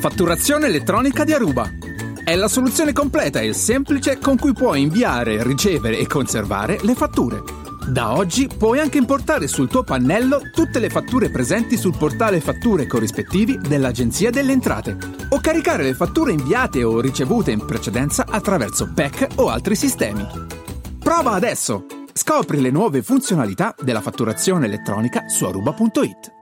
Fatturazione elettronica di Aruba. È la soluzione completa e semplice con cui puoi inviare, ricevere e conservare le fatture. Da oggi puoi anche importare sul tuo pannello tutte le fatture presenti sul portale fatture corrispettivi dell'Agenzia delle Entrate o caricare le fatture inviate o ricevute in precedenza attraverso PEC o altri sistemi. Prova adesso! Scopri le nuove funzionalità della fatturazione elettronica su aruba.it.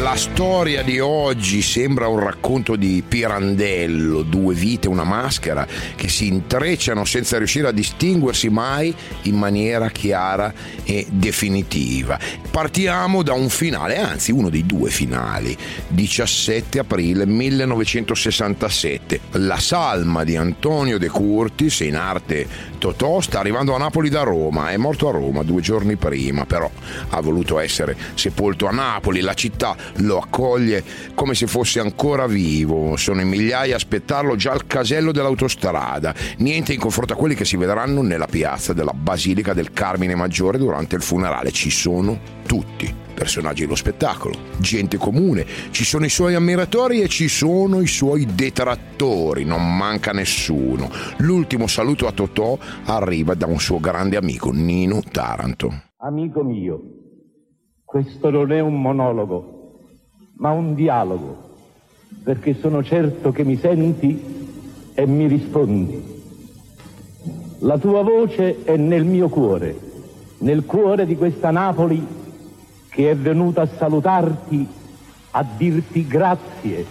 La storia di oggi sembra un racconto di Pirandello, due vite, una maschera, che si intrecciano senza riuscire a distinguersi mai in maniera chiara e definitiva. Partiamo da un finale, anzi uno dei due finali, 17 aprile 1967. La salma di Antonio De Curtis, in arte Totò, sta arrivando a Napoli da Roma, è morto a Roma due giorni prima, però ha voluto essere sepolto a Napoli, la città lo accoglie come se fosse ancora vivo, sono in migliaia a aspettarlo già al casello dell'autostrada, niente in confronto a quelli che si vedranno nella piazza della Basilica del Carmine Maggiore durante il funerale, ci sono tutti personaggi dello spettacolo, gente comune, ci sono i suoi ammiratori e ci sono i suoi detrattori, non manca nessuno. L'ultimo saluto a Totò arriva da un suo grande amico, Nino Taranto. Amico mio, questo non è un monologo, ma un dialogo, perché sono certo che mi senti e mi rispondi. La tua voce è nel mio cuore, nel cuore di questa Napoli che è venuta a salutarti, a dirti grazie,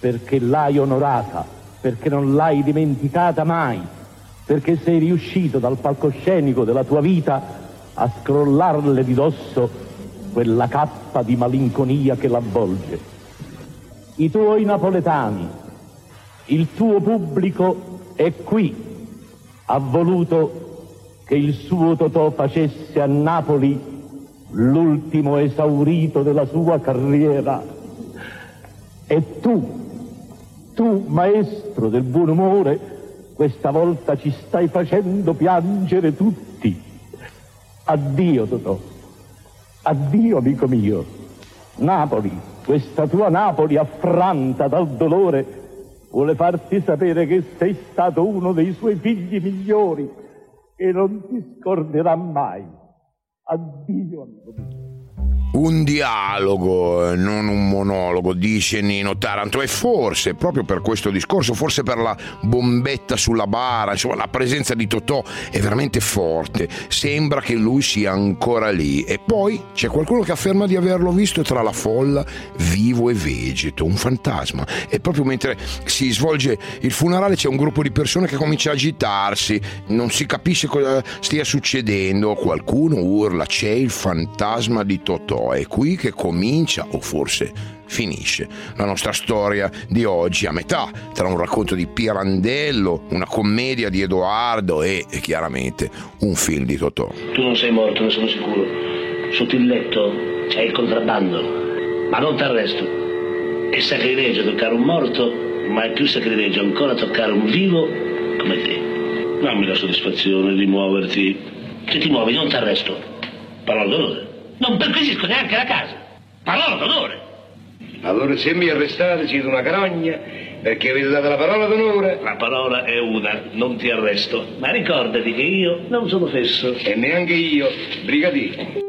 perché l'hai onorata, perché non l'hai dimenticata mai, perché sei riuscito dal palcoscenico della tua vita a scrollarle di dosso quella cappa di malinconia che l'avvolge. I tuoi napoletani, il tuo pubblico è qui, ha voluto che il suo Totò facesse a Napoli l'ultimo esaurito della sua carriera. E tu, tu maestro del buon umore, questa volta ci stai facendo piangere tutti. Addio Totò, addio amico mio. Napoli, questa tua Napoli affranta dal dolore, vuole farti sapere che sei stato uno dei suoi figli migliori e non ti scorderà mai. Addio amico mio. Un dialogo, eh, non un monologo, dice Nino Taranto. E forse, proprio per questo discorso, forse per la bombetta sulla bara, insomma, la presenza di Totò è veramente forte. Sembra che lui sia ancora lì. E poi c'è qualcuno che afferma di averlo visto tra la folla, vivo e vegeto, un fantasma. E proprio mentre si svolge il funerale c'è un gruppo di persone che comincia a agitarsi, non si capisce cosa stia succedendo. Qualcuno urla: c'è il fantasma di Totò. È qui che comincia, o forse finisce, la nostra storia di oggi a metà tra un racconto di Pirandello, una commedia di Edoardo e, e chiaramente un film di Totò. Tu non sei morto, ne sono sicuro. Sotto il letto c'è il contrabbando. Ma non ti arresto. È sacrilegio toccare un morto, ma è più sacrilegio ancora toccare un vivo come te. Dammi la soddisfazione di muoverti. Se ti muovi non ti arresto. Parola d'onore. Non perquisisco neanche la casa. Parola d'onore. Allora se mi arrestate siete una carogna perché avete dato la parola d'onore La parola è una, non ti arresto. Ma ricordati che io non sono fesso. e neanche io, brigadiere.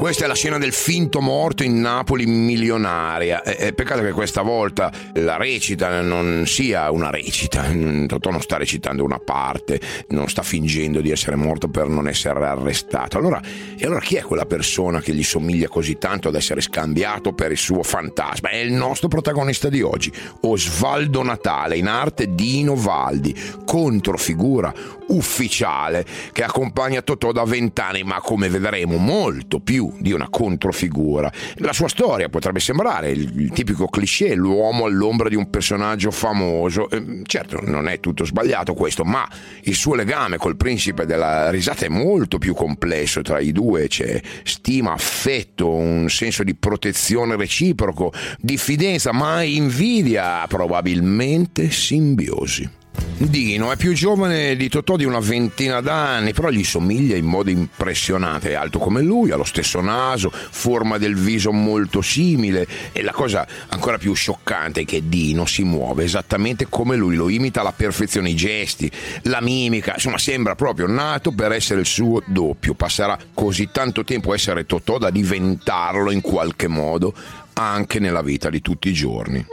Questa è la scena del finto morto in Napoli milionaria. È peccato che questa volta la recita non sia una recita. Totò non sta recitando una parte, non sta fingendo di essere morto per non essere arrestato. Allora, e allora chi è quella persona che gli somiglia così tanto ad essere scambiato per il suo fantasma? È il nostro protagonista di oggi, Osvaldo Natale, in arte Dino Valdi, controfigura ufficiale che accompagna Totò da vent'anni, ma come vedremo molto più di una controfigura. La sua storia potrebbe sembrare il, tipico cliché, l'uomo all'ombra di un personaggio famoso. Eh, certo, non è tutto sbagliato questo, ma il suo legame col principe della risata è molto più complesso. Tra i due c'è stima, affetto, un senso di protezione reciproco, diffidenza, ma invidia, probabilmente simbiosi. Dino è più giovane di Totò di una ventina d'anni, però gli somiglia in modo impressionante. È alto come lui, ha lo stesso naso, forma del viso molto simile e la cosa ancora più scioccante è che Dino si muove esattamente come lui, lo imita alla perfezione i gesti, la mimica, insomma sembra proprio nato per essere il suo doppio. Passerà così tanto tempo a essere Totò da diventarlo in qualche modo anche nella vita di tutti i giorni.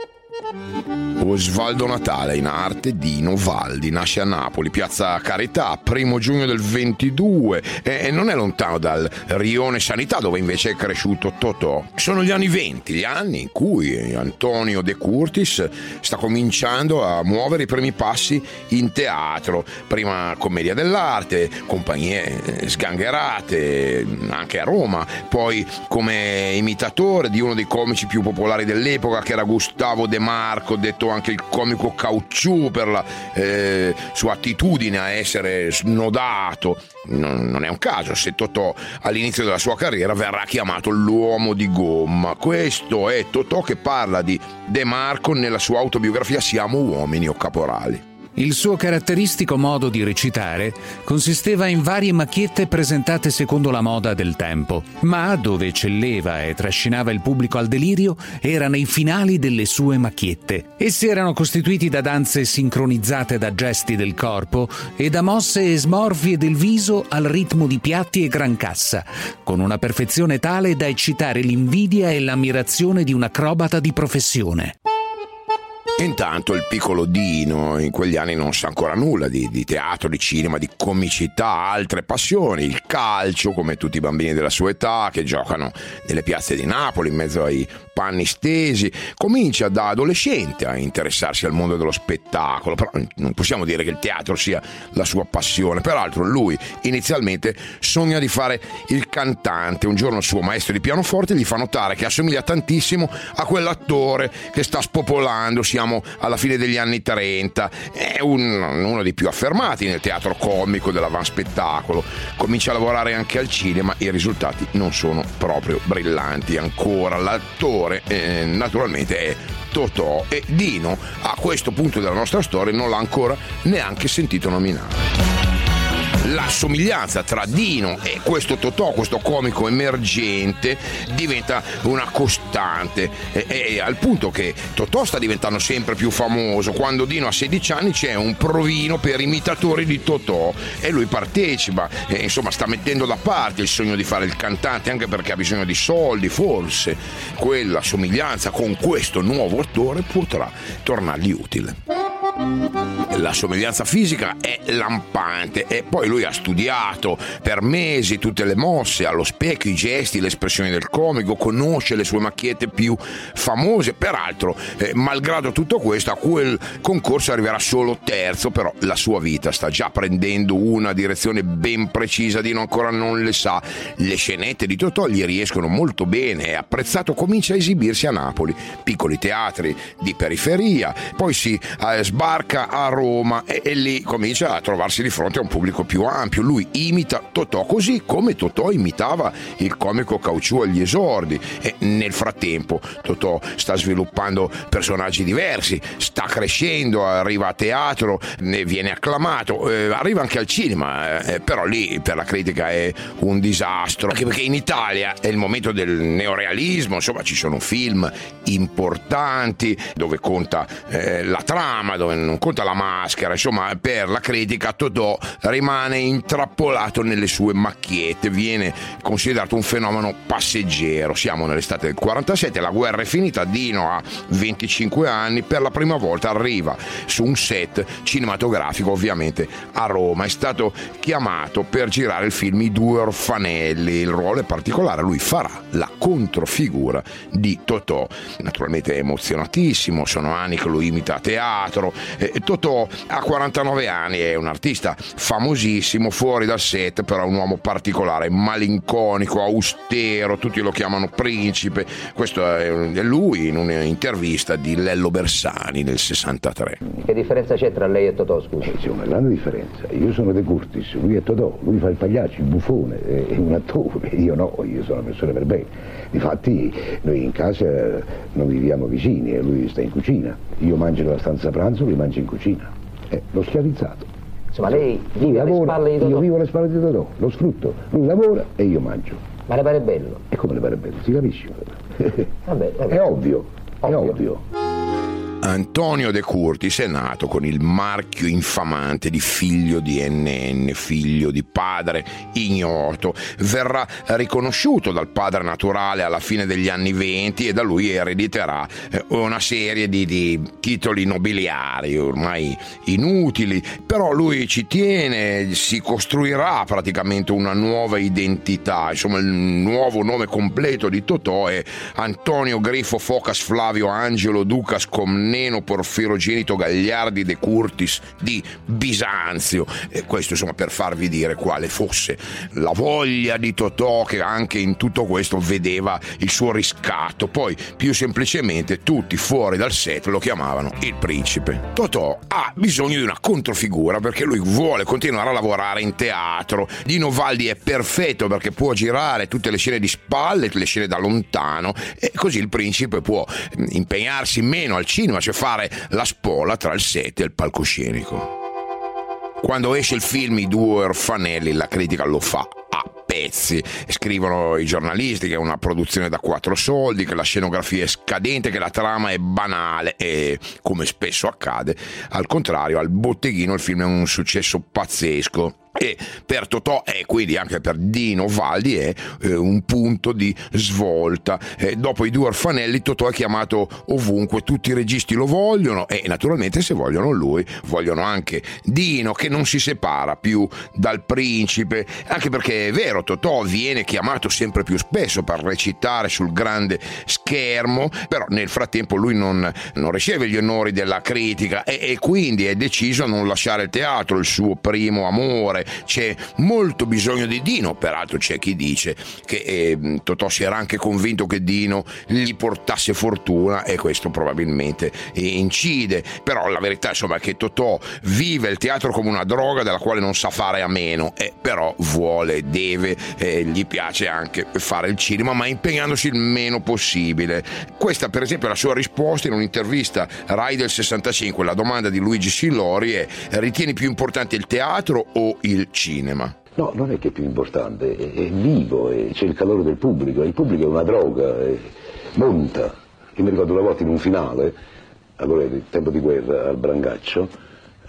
Osvaldo Natale, in arte Dino Valdi, nasce a Napoli, piazza Carità, primo giugno del 22 e non è lontano dal rione Sanità dove invece è cresciuto Totò. Sono gli anni 20, gli anni in cui Antonio De Curtis sta cominciando a muovere i primi passi in teatro, prima commedia dell'arte, compagnie sgangherate anche a Roma, poi come imitatore di uno dei comici più popolari dell'epoca che era Gustavo De Marco, detto anche il comico Caucciù per la eh, sua attitudine a essere snodato. Non, non, è un caso se Totò all'inizio della sua carriera verrà chiamato l'uomo di gomma. Questo è Totò che parla di De Marco nella sua autobiografia Siamo uomini o caporali. Il suo caratteristico modo di recitare consisteva in varie macchiette presentate secondo la moda del tempo, ma dove eccelleva e trascinava il pubblico al delirio era nei finali delle sue macchiette. Essi erano costituiti da danze sincronizzate da gesti del corpo e da mosse e smorfie del viso al ritmo di piatti e gran cassa, con una perfezione tale da eccitare l'invidia e l'ammirazione di un acrobata di professione. Intanto il piccolo Dino in quegli anni non sa ancora nulla di, di, teatro, di cinema, di comicità, altre passioni, il calcio come tutti i bambini della sua età che giocano nelle piazze di Napoli in mezzo ai panni stesi, comincia da adolescente a interessarsi al mondo dello spettacolo, però non possiamo dire che il teatro sia la sua passione, peraltro lui inizialmente sogna di fare il cantante, un giorno il suo maestro di pianoforte gli fa notare che assomiglia tantissimo a quell'attore che sta spopolando, siamo alla fine degli anni 30, è un, uno dei più affermati nel teatro comico dell'avanspettacolo, comincia a lavorare anche al cinema, i risultati non sono proprio brillanti ancora, l'attore vincitore eh, naturalmente è Totò e Dino a questo punto della nostra storia non l'ha ancora neanche sentito nominare la somiglianza tra Dino e questo Totò, questo comico emergente, diventa una costante. E, e, al punto che Totò sta diventando sempre più famoso. Quando Dino ha 16 anni c'è un provino per imitatori di Totò e lui partecipa. E, insomma, sta mettendo da parte il sogno di fare il cantante anche perché ha bisogno di soldi. Forse quella somiglianza con questo nuovo attore potrà tornargli utile. La somiglianza fisica è lampante e poi lui ha studiato per mesi tutte le mosse, allo specchio, i gesti, le espressioni del comico, conosce le sue macchiette più famose. Peraltro, eh, malgrado tutto questo, a quel concorso arriverà solo terzo, però la sua vita sta già prendendo una direzione ben precisa, Dino ancora non le sa. Le scenette di Totò gli riescono molto bene, è apprezzato, comincia a esibirsi a Napoli, piccoli teatri di periferia, poi si eh, sbaglia sbarca a Roma e, e, lì comincia a trovarsi di fronte a un pubblico più ampio. Lui imita Totò così come Totò imitava il comico Cauciù agli esordi e nel frattempo Totò sta sviluppando personaggi diversi, sta crescendo, arriva a teatro, ne viene acclamato, eh, arriva anche al cinema, eh, però lì per la critica è un disastro, anche perché in Italia è il momento del neorealismo, insomma ci sono film importanti dove conta eh, la trama, dove non conta la maschera, insomma, per la critica Totò rimane intrappolato nelle sue macchiette, viene considerato un fenomeno passeggero. Siamo nell'estate del 47, la guerra è finita, Dino ha 25 anni, per la prima volta arriva su un set cinematografico, ovviamente a Roma. È stato chiamato per girare il film I due orfanelli, il ruolo è particolare, lui farà la controfigura di Totò. Naturalmente è emozionatissimo, sono anni che lo imita a teatro, Eh, Totò ha 49 anni, è un artista famosissimo, fuori dal set, però è un uomo particolare, malinconico, austero, tutti lo chiamano principe. Questo è lui in un'intervista di Lello Bersani nel 63. Che differenza c'è tra lei e Totò, scusa? C'è una grande differenza. Io sono De Curtis, lui è Totò, lui fa il pagliaccio, il buffone, è un attore, io no, io sono una persona per bene. Difatti noi in casa non viviamo vicini e lui sta in cucina. Io mangio nella stanza pranzo, lui mangia in cucina. Eh, l'ho schiavizzato. Insomma, lei vive alle spalle di Totò. io vivo alle spalle di Totò, lo sfrutto. Lui lavora e io mangio. Ma le pare bello? E come le pare bello, si capisce? Vabbè, vabbè. È ovvio, è Ovvio. Antonio De Curtis è nato con il marchio infamante di figlio di NN, figlio di padre ignoto. Verrà riconosciuto dal padre naturale alla fine degli anni venti e da lui erediterà eh, una serie di, di titoli nobiliari ormai inutili. Però lui ci tiene, si costruirà praticamente una nuova identità. Insomma, il nuovo nome completo di Totò è Antonio Grifo Focas Flavio Angelo Ducas Comneno Porfirogenito Gagliardi De Curtis di Bisanzio. E questo insomma per farvi dire quale fosse la voglia di Totò che anche in tutto questo vedeva il suo riscatto. Poi più semplicemente tutti fuori dal set lo chiamavano il principe. Totò ha bisogno di una controfigura perché lui vuole continuare a lavorare in teatro. Dino Valdi è perfetto perché può girare tutte le scene di spalle, le scene da lontano e così il principe può mm, impegnarsi meno al cinema, cioè fare la spola tra il set e il palcoscenico. Quando esce il film I due orfanelli, la critica lo fa a pezzi. Scrivono i giornalisti che è una produzione da quattro soldi, che la scenografia è scadente, che la trama è banale e, come spesso accade, al contrario, al botteghino il film è un successo pazzesco. E per Totò e quindi anche per Dino Valdi è eh, un punto di svolta. Eh, dopo i due orfanelli Totò è chiamato ovunque, tutti i registi lo vogliono e naturalmente se vogliono lui vogliono anche Dino che non si separa più dal principe, anche perché è vero, Totò viene chiamato sempre più spesso per recitare sul grande schermo, però nel frattempo lui non, non riceve gli onori della critica e, e quindi è deciso a non lasciare il teatro, il suo primo amore. C'è molto bisogno di Dino, peraltro c'è chi dice che eh, Totò si era anche convinto che Dino gli portasse fortuna e questo probabilmente incide, però la verità insomma è che Totò vive il teatro come una droga della quale non sa fare a meno, e però vuole, deve, eh, gli piace anche fare il cinema, ma impegnandosi il meno possibile. Questa per esempio è la sua risposta in un'intervista Rai del 65, la domanda di Luigi Sillori è ritieni più importante il teatro o il cinema? No, non è che è più importante, è, è vivo, e c'è il calore del pubblico, il pubblico è una droga, è- monta. Io mi ricordo una volta in un finale, allora il tempo di guerra, al Brangaccio,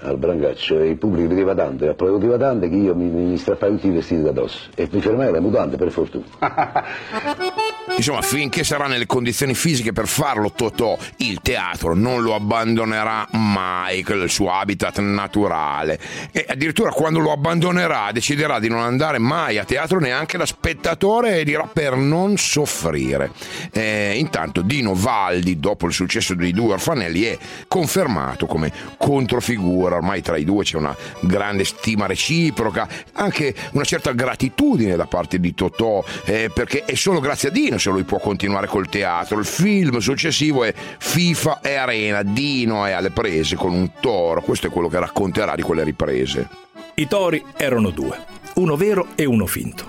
al Brangaccio, e il pubblico rideva tanto, e applaudeva tanto che io mi, mi strappai tutti i vestiti da addosso. E mi fermai le mutande, per fortuna. Insomma, finché sarà nelle condizioni fisiche per farlo, Totò il teatro non lo abbandonerà mai, il suo habitat naturale. E addirittura quando lo abbandonerà deciderà di non andare mai a teatro neanche da spettatore e dirà per non soffrire. Eh, intanto Dino Valdi, dopo il successo dei due orfanelli, è confermato come controfigura. Ormai tra i due c'è una grande stima reciproca, anche una certa gratitudine da parte di Totò, eh, perché è solo grazie a Dino se lui può continuare col teatro. Il film successivo è FIFA e Arena. Dino è alle prese con un toro. Questo è quello che racconterà di quelle riprese. I tori erano due, uno vero e uno finto.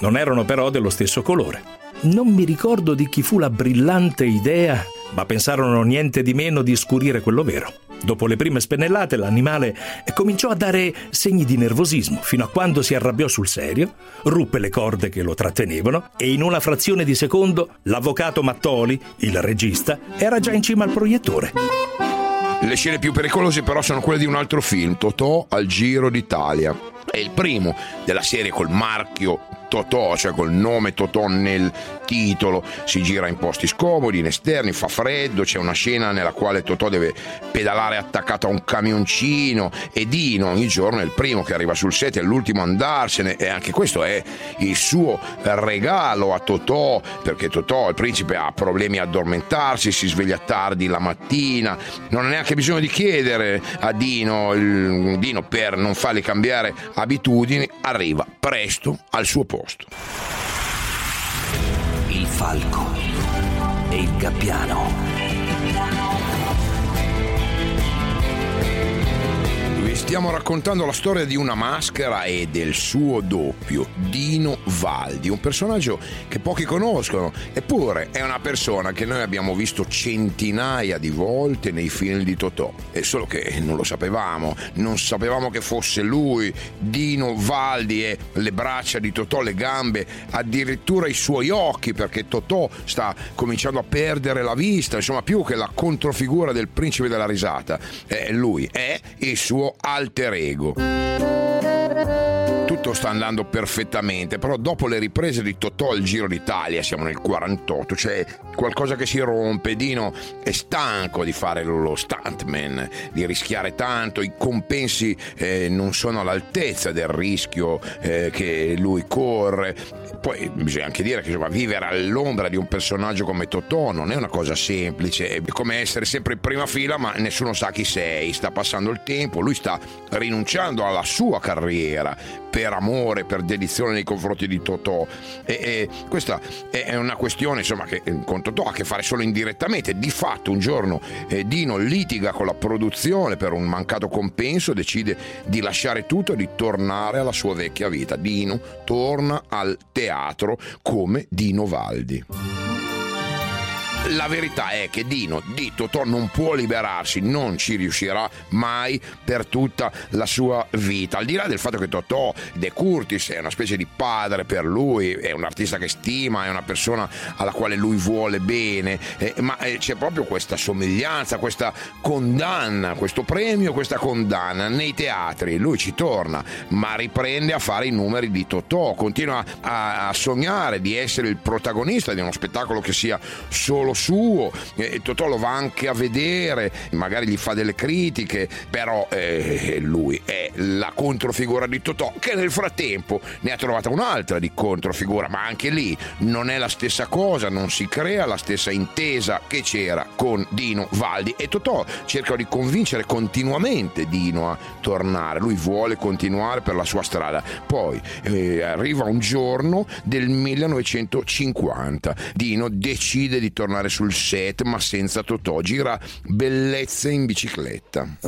Non erano però dello stesso colore. Non mi ricordo di chi fu la brillante idea, ma pensarono niente di meno di scurire quello vero. Dopo le prime spennellate l'animale cominciò a dare segni di nervosismo fino a quando si arrabbiò sul serio, ruppe le corde che lo trattenevano e in una frazione di secondo l'avvocato Mattoli, il regista, era già in cima al proiettore. Le scene più pericolose però sono quelle di un altro film, Totò al Giro d'Italia. È il primo della serie col marchio Totò, cioè col nome Totò nel titolo, si gira in posti scomodi, in esterni, fa freddo, c'è una scena nella quale Totò deve pedalare attaccato a un camioncino. E Dino ogni giorno è il primo che arriva sul set, è l'ultimo a andarsene. E anche questo è il suo regalo a Totò, perché Totò, il principe, ha problemi a addormentarsi, si sveglia tardi la mattina, non ha neanche bisogno di chiedere a Dino, il, Dino per non fargli cambiare abitudini, arriva presto al suo posto. Il falco e il gabbiano. Vi stiamo raccontando la storia di una maschera e del suo doppio, Dino Valdi, un personaggio che pochi conoscono, eppure è una persona che noi abbiamo visto centinaia di volte nei film di Totò, è solo che non lo sapevamo, non sapevamo che fosse lui, Dino Valdi e le braccia di Totò, le gambe, addirittura i suoi occhi, perché Totò sta cominciando a perdere la vista, insomma più che la controfigura del principe della risata, eh, lui è il suo alter ego. Tutto sta andando perfettamente, però dopo le riprese di Totò al Giro d'Italia, siamo nel 48, c'è qualcosa che si rompe, Dino è stanco di fare lo stuntman, di rischiare tanto, i compensi eh, non sono all'altezza del rischio eh, che lui corre. Poi bisogna anche dire che insomma, vivere all'ombra di un personaggio come Totò non è una cosa semplice, è come essere sempre in prima fila ma nessuno sa chi sei, sta passando il tempo, lui sta rinunciando alla sua carriera per amore, per dedizione nei confronti di Totò. E, e questa è una questione insomma, che eh, con Totò ha a che fare solo indirettamente. Di fatto un giorno eh, Dino litiga con la produzione per un mancato compenso, decide di lasciare tutto e di tornare alla sua vecchia vita. Dino torna al teatro come Dino Valdi. La verità è che Dino di Totò non può liberarsi, non ci riuscirà mai per tutta la sua vita. Al di là del fatto che Totò De Curtis è una specie di padre per lui, è un artista che stima, è una persona alla quale lui vuole bene, eh, ma eh, c'è proprio questa somiglianza, questa condanna, questo premio, questa condanna nei teatri. Lui ci torna, ma riprende a fare i numeri di Totò, continua a, a sognare di essere il protagonista di uno spettacolo che sia solo suo, e Totò lo va anche a vedere, magari gli fa delle critiche, però eh, lui è la controfigura di Totò che nel frattempo ne ha trovata un'altra di controfigura, ma anche lì non è la stessa cosa, non si crea la stessa intesa che c'era con Dino Valdi e Totò cerca di convincere continuamente Dino a tornare, lui vuole continuare per la sua strada. Poi eh, arriva un giorno del 1950, Dino decide di tornare sul set ma senza Totò, gira bellezze in bicicletta.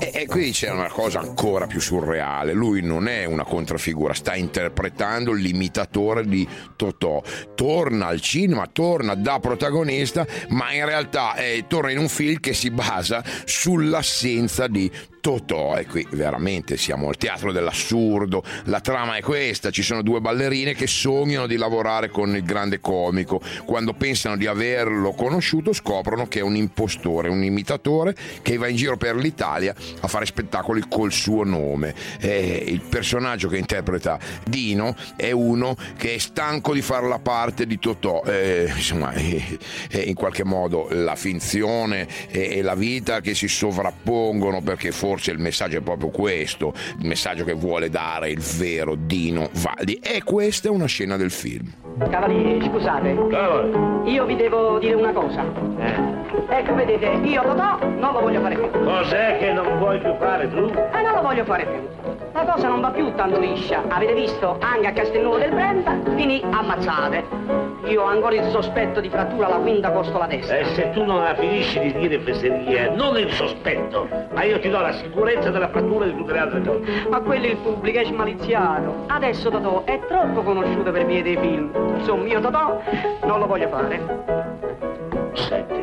E, e qui c'è una cosa ancora più surreale, lui non è una controfigura, sta interpretando l'imitatore di Totò, torna al cinema, torna da protagonista, ma in realtà eh, torna in un film che si basa sull'assenza di Totò e qui veramente siamo al teatro dell'assurdo, la trama è questa, ci sono due ballerine che sognano di lavorare con il grande comico, quando pensano di averlo conosciuto scoprono che è un impostore, un imitatore che va in giro per l'Italia a fare spettacoli col suo nome. E il personaggio che interpreta Dino è uno che è stanco di fare la parte di Totò, eh, insomma in qualche modo la finzione e, e la vita che si sovrappongono perché forse il messaggio è proprio questo, il messaggio che vuole dare il vero Dino Valdi. E questa è una scena del film. Cavaliere, scusate. Io vi devo dire una cosa. Ecco, vedete, io Totò non lo voglio fare più. Cos'è che non vuoi più fare tu? E non lo voglio fare più. La cosa non va più tanto liscia. Avete visto, anche a Castelnuovo del Brenta, finì ammazzate. Io ho ancora il sospetto di frattura alla quinta costola destra. E se tu non la finisci di dire fesserie, non il sospetto, ma io ti do la sicurezza della frattura di tutte le altre cose. Ma quello il pubblico, è smaliziato. Adesso Totò è troppo conosciuto per via dei film. Insomma, io Totò non lo voglio fare. Senti,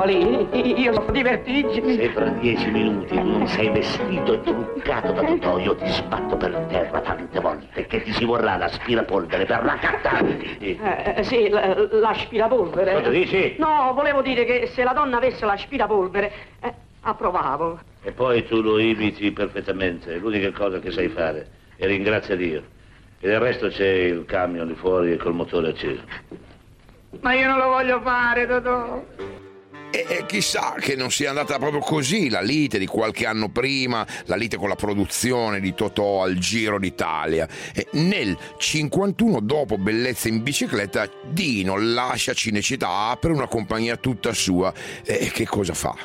Cavalieri, io sono di vertigini. se fra dieci minuti tu non sei vestito e truccato da Totò, io ti sbatto per terra tante volte che ti si vorrà l'aspirapolvere per raccattarti. Eh, sì, l- l'aspirapolvere. Cosa dici? No, volevo dire che se la donna avesse l'aspirapolvere, eh, approvavo. E poi tu lo imiti perfettamente, è l'unica cosa che sai fare. E ringrazia Dio. E del resto c'è il camion di fuori col motore acceso. Ma io non lo voglio fare, Totò. E, e chissà che non sia andata proprio così la lite di qualche anno prima, la lite con la produzione di Totò al Giro d'Italia. E nel 51, dopo Bellezza in bicicletta, Dino lascia Cinecittà, apre una compagnia tutta sua. E che cosa fa?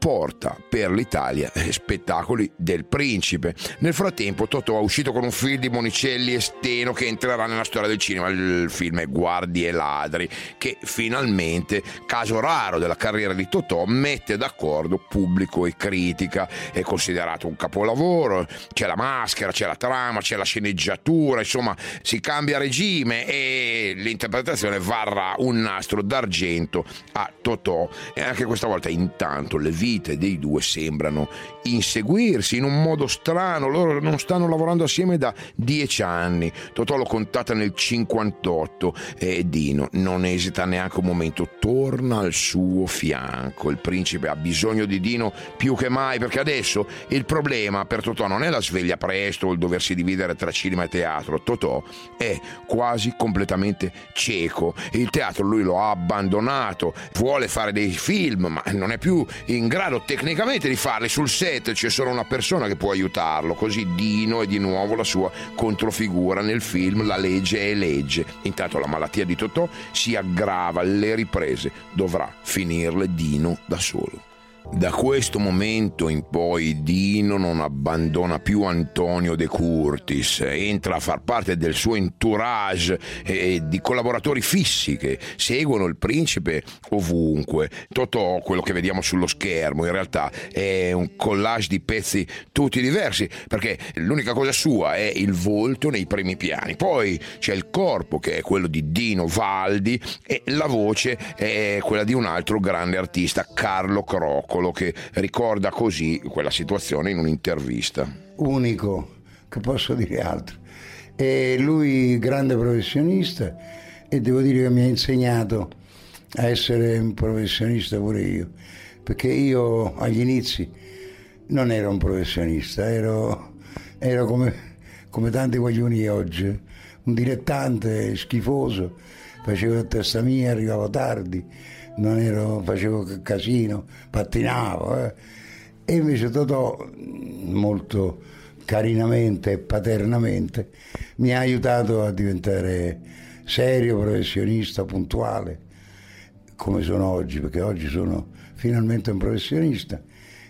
Porta per l'Italia eh, spettacoli del principe. Nel frattempo Totò è uscito con un film di Monicelli e Steno che entrerà nella storia del cinema, il film è Guardi e Ladri, che finalmente, caso raro della carriera di Totò, mette d'accordo pubblico e critica, è considerato un capolavoro, c'è la maschera, c'è la trama, c'è la sceneggiatura, insomma si cambia regime e l'interpretazione varrà un nastro d'argento a Totò. E anche questa volta intanto le vite vite dei due sembrano inseguirsi in un modo strano. Loro non stanno lavorando assieme da dieci anni. Totò lo contatta nel 58 e Dino non esita neanche un momento, torna al suo fianco. Il principe ha bisogno di Dino più che mai perché adesso il problema per Totò non è la sveglia presto o il doversi dividere tra cinema e teatro. Totò è quasi completamente cieco. Il teatro lui lo ha abbandonato, vuole fare dei film, ma non è più in grado grado tecnicamente di farli sul set c'è solo una persona che può aiutarlo così Dino è di nuovo la sua controfigura nel film La legge è legge. Intanto la malattia di Totò si aggrava le riprese dovrà finirle Dino da solo da questo momento in poi Dino non abbandona più Antonio De Curtis, entra a far parte del suo entourage eh, di collaboratori fissi che seguono il principe ovunque. Totò, quello che vediamo sullo schermo, in realtà è un collage di pezzi tutti diversi, perché l'unica cosa sua è il volto nei primi piani. Poi c'è il corpo che è quello di Dino Valdi e la voce è quella di un altro grande artista, Carlo Crocco Piccolo che ricorda così quella situazione in un'intervista. Unico, che posso dire altro. E lui grande professionista e devo dire che mi ha insegnato a essere un professionista pure io, perché io agli inizi non ero un professionista, ero, ero come, come tanti guaglioni oggi, un dilettante schifoso, facevo a testa mia, arrivavo tardi non ero, facevo casino, pattinavo. Eh. E invece Totò, molto carinamente e paternamente, mi ha aiutato a diventare serio, professionista, puntuale, come sono oggi, perché oggi sono finalmente un professionista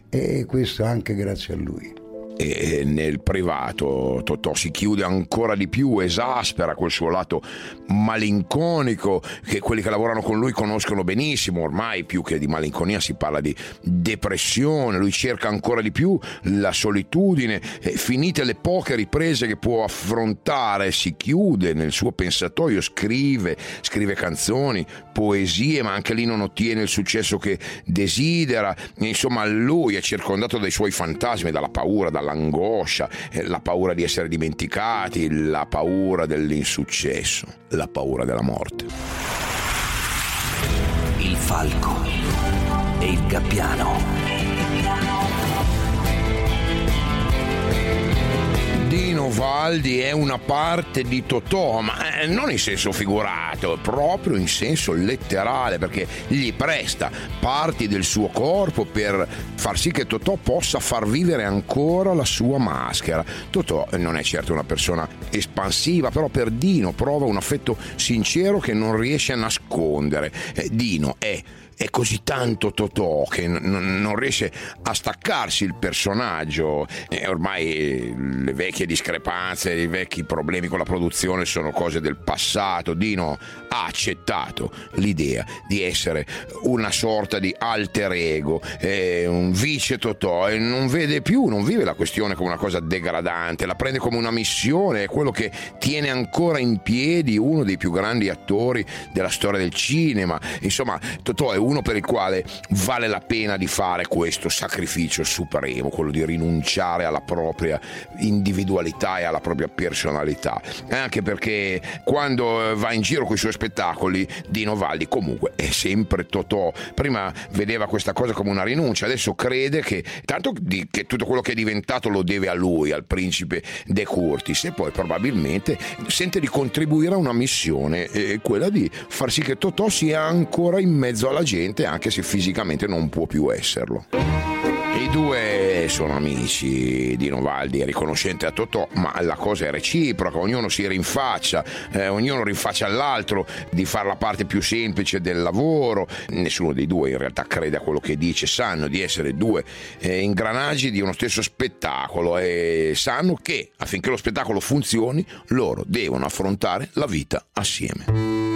e questo anche grazie a lui e nel privato. Totò si chiude ancora di più, esaspera quel suo lato malinconico che quelli che lavorano con lui conoscono benissimo, ormai più che di malinconia si parla di depressione, lui cerca ancora di più la solitudine, finite le poche riprese che può affrontare, si chiude nel suo pensatoio, scrive, scrive canzoni, poesie, ma anche lì non ottiene il successo che desidera, insomma lui è circondato dai suoi fantasmi, dalla paura, dalla l'angoscia, eh, la paura di essere dimenticati, la paura dell'insuccesso, la paura della morte. Il falco e il gabbiano Dino Valdi è una parte di Totò, ma eh, non in senso figurato, proprio in senso letterale, perché gli presta parti del suo corpo per far sì che Totò possa far vivere ancora la sua maschera. Totò non è certo una persona espansiva, però per Dino prova un affetto sincero che non riesce a nascondere. Eh, Dino è è così tanto Totò che n- non riesce a staccarsi il personaggio e ormai le vecchie discrepanze, i vecchi problemi con la produzione sono cose del passato. Dino ha accettato l'idea di essere una sorta di alter ego, un vice Totò e non vede più, non vive la questione come una cosa degradante, la prende come una missione, è quello che tiene ancora in piedi uno dei più grandi attori della storia del cinema. Insomma, Totò è uno per il quale vale la pena di fare questo sacrificio supremo, quello di rinunciare alla propria individualità e alla propria personalità. Anche perché quando va in giro con i suoi spettacoli, Dino Valli comunque è sempre Totò. Prima vedeva questa cosa come una rinuncia, adesso crede che tanto di, che tutto quello che è diventato lo deve a lui, al principe De Curtis, e poi probabilmente sente di contribuire a una missione, eh, quella di far sì che Totò sia ancora in mezzo alla gente, anche se fisicamente non può più esserlo. I due sono amici di Novaldi, riconoscente a Totò, ma la cosa è reciproca, ognuno si rinfaccia, eh, ognuno rinfaccia all'altro di fare la parte più semplice del lavoro, nessuno dei due in realtà crede a quello che dice, sanno di essere due eh, ingranaggi di uno stesso spettacolo e sanno che affinché lo spettacolo funzioni loro devono affrontare la vita assieme.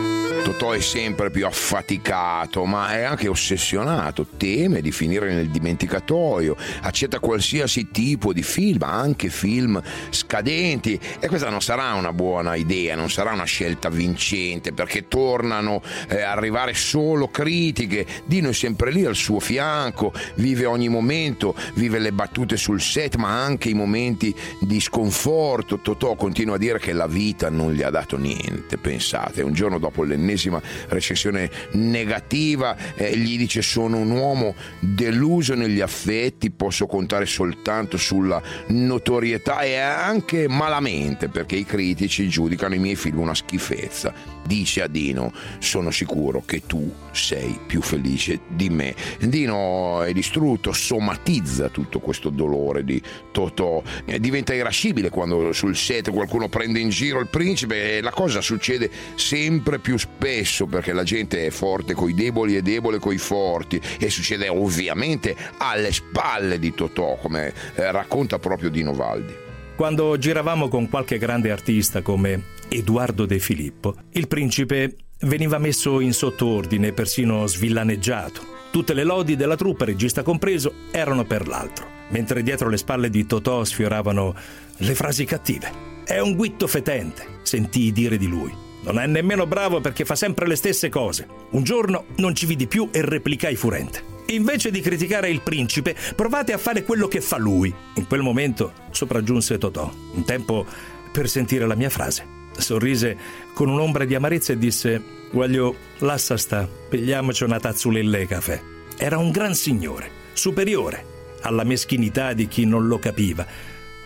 Totò è sempre più affaticato, ma è anche ossessionato, teme di finire nel dimenticatoio, accetta qualsiasi tipo di film, anche film scadenti. E questa non sarà una buona idea, non sarà una scelta vincente perché tornano eh, a arrivare solo critiche, Dino è sempre lì al suo fianco, vive ogni momento, vive le battute sul set ma anche i momenti di sconforto, Totò continua a dire che la vita non gli ha dato niente, pensate, un giorno dopo l'ennesima recensione negativa, eh, gli dice sono un uomo deluso negli affetti, posso contare soltanto sulla notorietà e anche malamente perché i critici giudicano i miei film una schifezza. Dice a Dino, sono sicuro che tu sei più felice di me. Dino è distrutto, somatizza tutto questo dolore di Totò, eh, diventa irascibile quando sul set qualcuno prende in giro il principe e la cosa succede sempre più spesso perché la gente è forte coi deboli e debole coi forti e succede ovviamente alle spalle di Totò come eh, racconta proprio Dino Valdi. Quando giravamo con qualche grande artista come Edoardo De Filippo, il principe veniva messo in sottordine, persino svillaneggiato. Tutte le lodi della truppa, regista compreso, erano per l'altro, mentre dietro le spalle di Totò sfioravano le frasi cattive. È un guitto fetente, sentii dire di lui. Non è nemmeno bravo perché fa sempre le stesse cose. Un giorno non ci vidi più e replicai furente. Invece di criticare il principe, provate a fare quello che fa lui. In quel momento sopraggiunse Totò, in tempo per sentire la mia frase. Sorrise con un'ombra di amarezza e disse: Guaglio, lassa sta, pigliamoci una tazzulella di caffè. Era un gran signore, superiore alla meschinità di chi non lo capiva,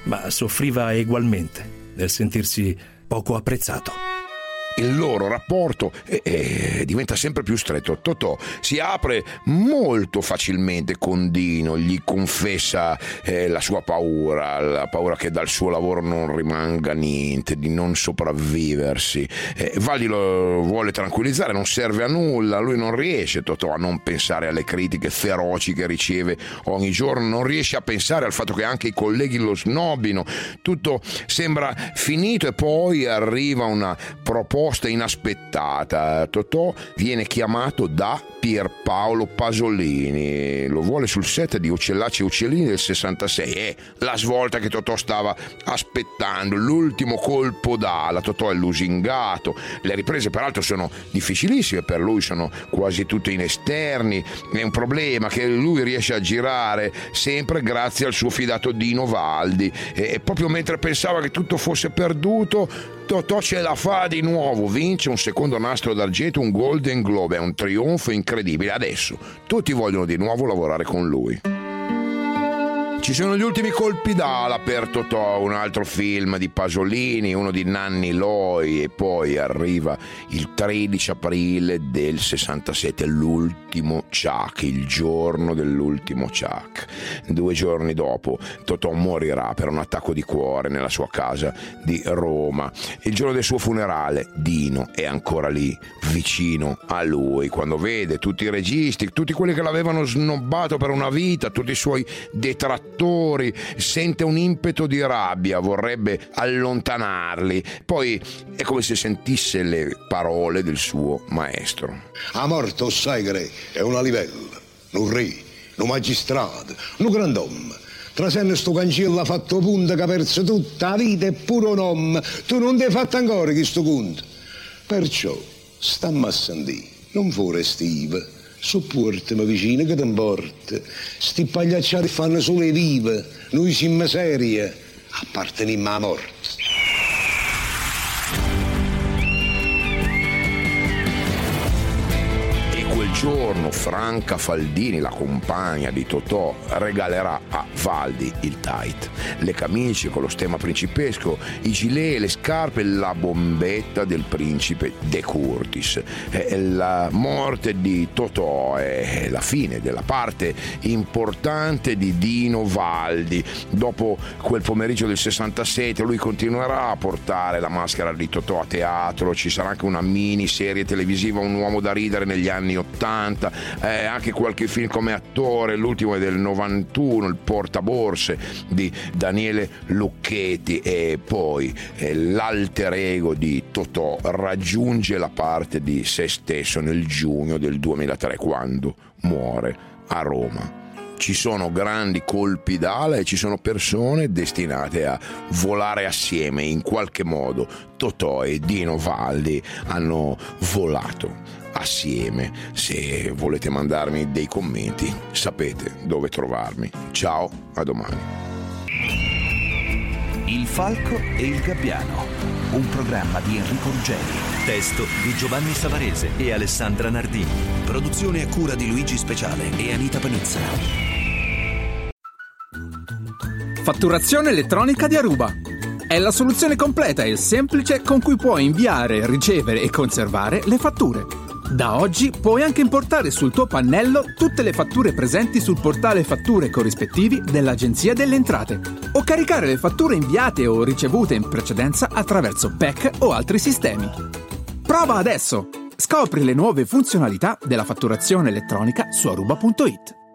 ma soffriva egualmente nel sentirsi poco apprezzato il loro rapporto eh, eh, diventa sempre più stretto. Totò si apre molto facilmente con Dino, gli confessa eh, la sua paura, la paura che dal suo lavoro non rimanga niente, di non sopravviversi. Eh, Valli lo vuole tranquillizzare, non serve a nulla, lui non riesce Totò a non pensare alle critiche feroci che riceve ogni giorno, non riesce a pensare al fatto che anche i colleghi lo snobino, tutto sembra finito e poi arriva una proposta risposta inaspettata. Totò viene chiamato da Pierpaolo Pasolini, lo vuole sul set di Uccellacci e Uccellini del 66. È la svolta che Totò stava aspettando, l'ultimo colpo d'ala. Totò è lusingato. Le riprese, peraltro, sono difficilissime per lui, sono quasi tutte in esterni. È un problema che lui riesce a girare sempre grazie al suo fidato Dino Valdi. E proprio mentre pensava che tutto fosse perduto, Totò ce la fa di nuovo, vince un secondo nastro d'argento, un Golden Globe, è un trionfo incredibile. Adesso tutti vogliono di nuovo lavorare con lui. Ci sono gli ultimi colpi d'ala per Totò, un altro film di Pasolini, uno di Nanni Loi e poi arriva il 13 aprile del 67, l'ultimo Chuck, il giorno dell'ultimo Chuck. Due giorni dopo Totò morirà per un attacco di cuore nella sua casa di Roma. Il giorno del suo funerale Dino è ancora lì, vicino a lui, quando vede tutti i registi, tutti quelli che l'avevano snobbato per una vita, tutti i suoi detrattori attori, sente un impeto di rabbia, vorrebbe allontanarli. Poi è come se sentisse le parole del suo maestro. A morte, sai che è una livella, un re, un magistrato, un grand'uomo. Trasenne sto cancello ha fatto punta che ha perso tutta la vita e pure un uomo. Tu non ti hai fatto ancora questo conto. Perciò, stamma a sentire, non fuori Steve Sopportami vicino che ti importa. Sti pagliacciati fanno solo le vive, noi siamo serie, apparteniamo alla morte. Quel giorno Franca Faldini, la compagna di Totò, regalerà a Valdi il tight, le camicie con lo stemma principesco, i gilet, le scarpe la bombetta del principe De Curtis. Eh, La morte di Totò è la fine della parte importante di Dino Valdi. Dopo quel pomeriggio del 67 lui continuerà a portare la maschera di Totò a teatro, ci sarà anche una miniserie televisiva Un uomo da ridere negli anni 80, eh, anche qualche film come attore, l'ultimo è del 91, Il portaborse di Daniele Lucchetti e poi eh, l'alter ego di Totò raggiunge la parte di se stesso nel giugno del 2003 quando muore a Roma ci sono grandi colpi d'ala e ci sono persone destinate a volare assieme in qualche modo. Totò e Dino Valdi hanno volato assieme. Se volete mandarmi dei commenti, sapete dove trovarmi. Ciao, a domani. Il falco e il gabbiano, un programma di Enrico Ruggeri. Testo di Giovanni Savarese e Alessandra Nardini. Produzione a cura di Luigi Speciale e Anita Panizza. Fatturazione elettronica di Aruba. È la soluzione completa e semplice con cui puoi inviare, ricevere e conservare le fatture. Da oggi puoi anche importare sul tuo pannello tutte le fatture presenti sul portale fatture corrispettivi dell'Agenzia delle Entrate o caricare le fatture inviate o ricevute in precedenza attraverso PEC o altri sistemi. Prova adesso! Scopri le nuove funzionalità della fatturazione elettronica su aruba.it.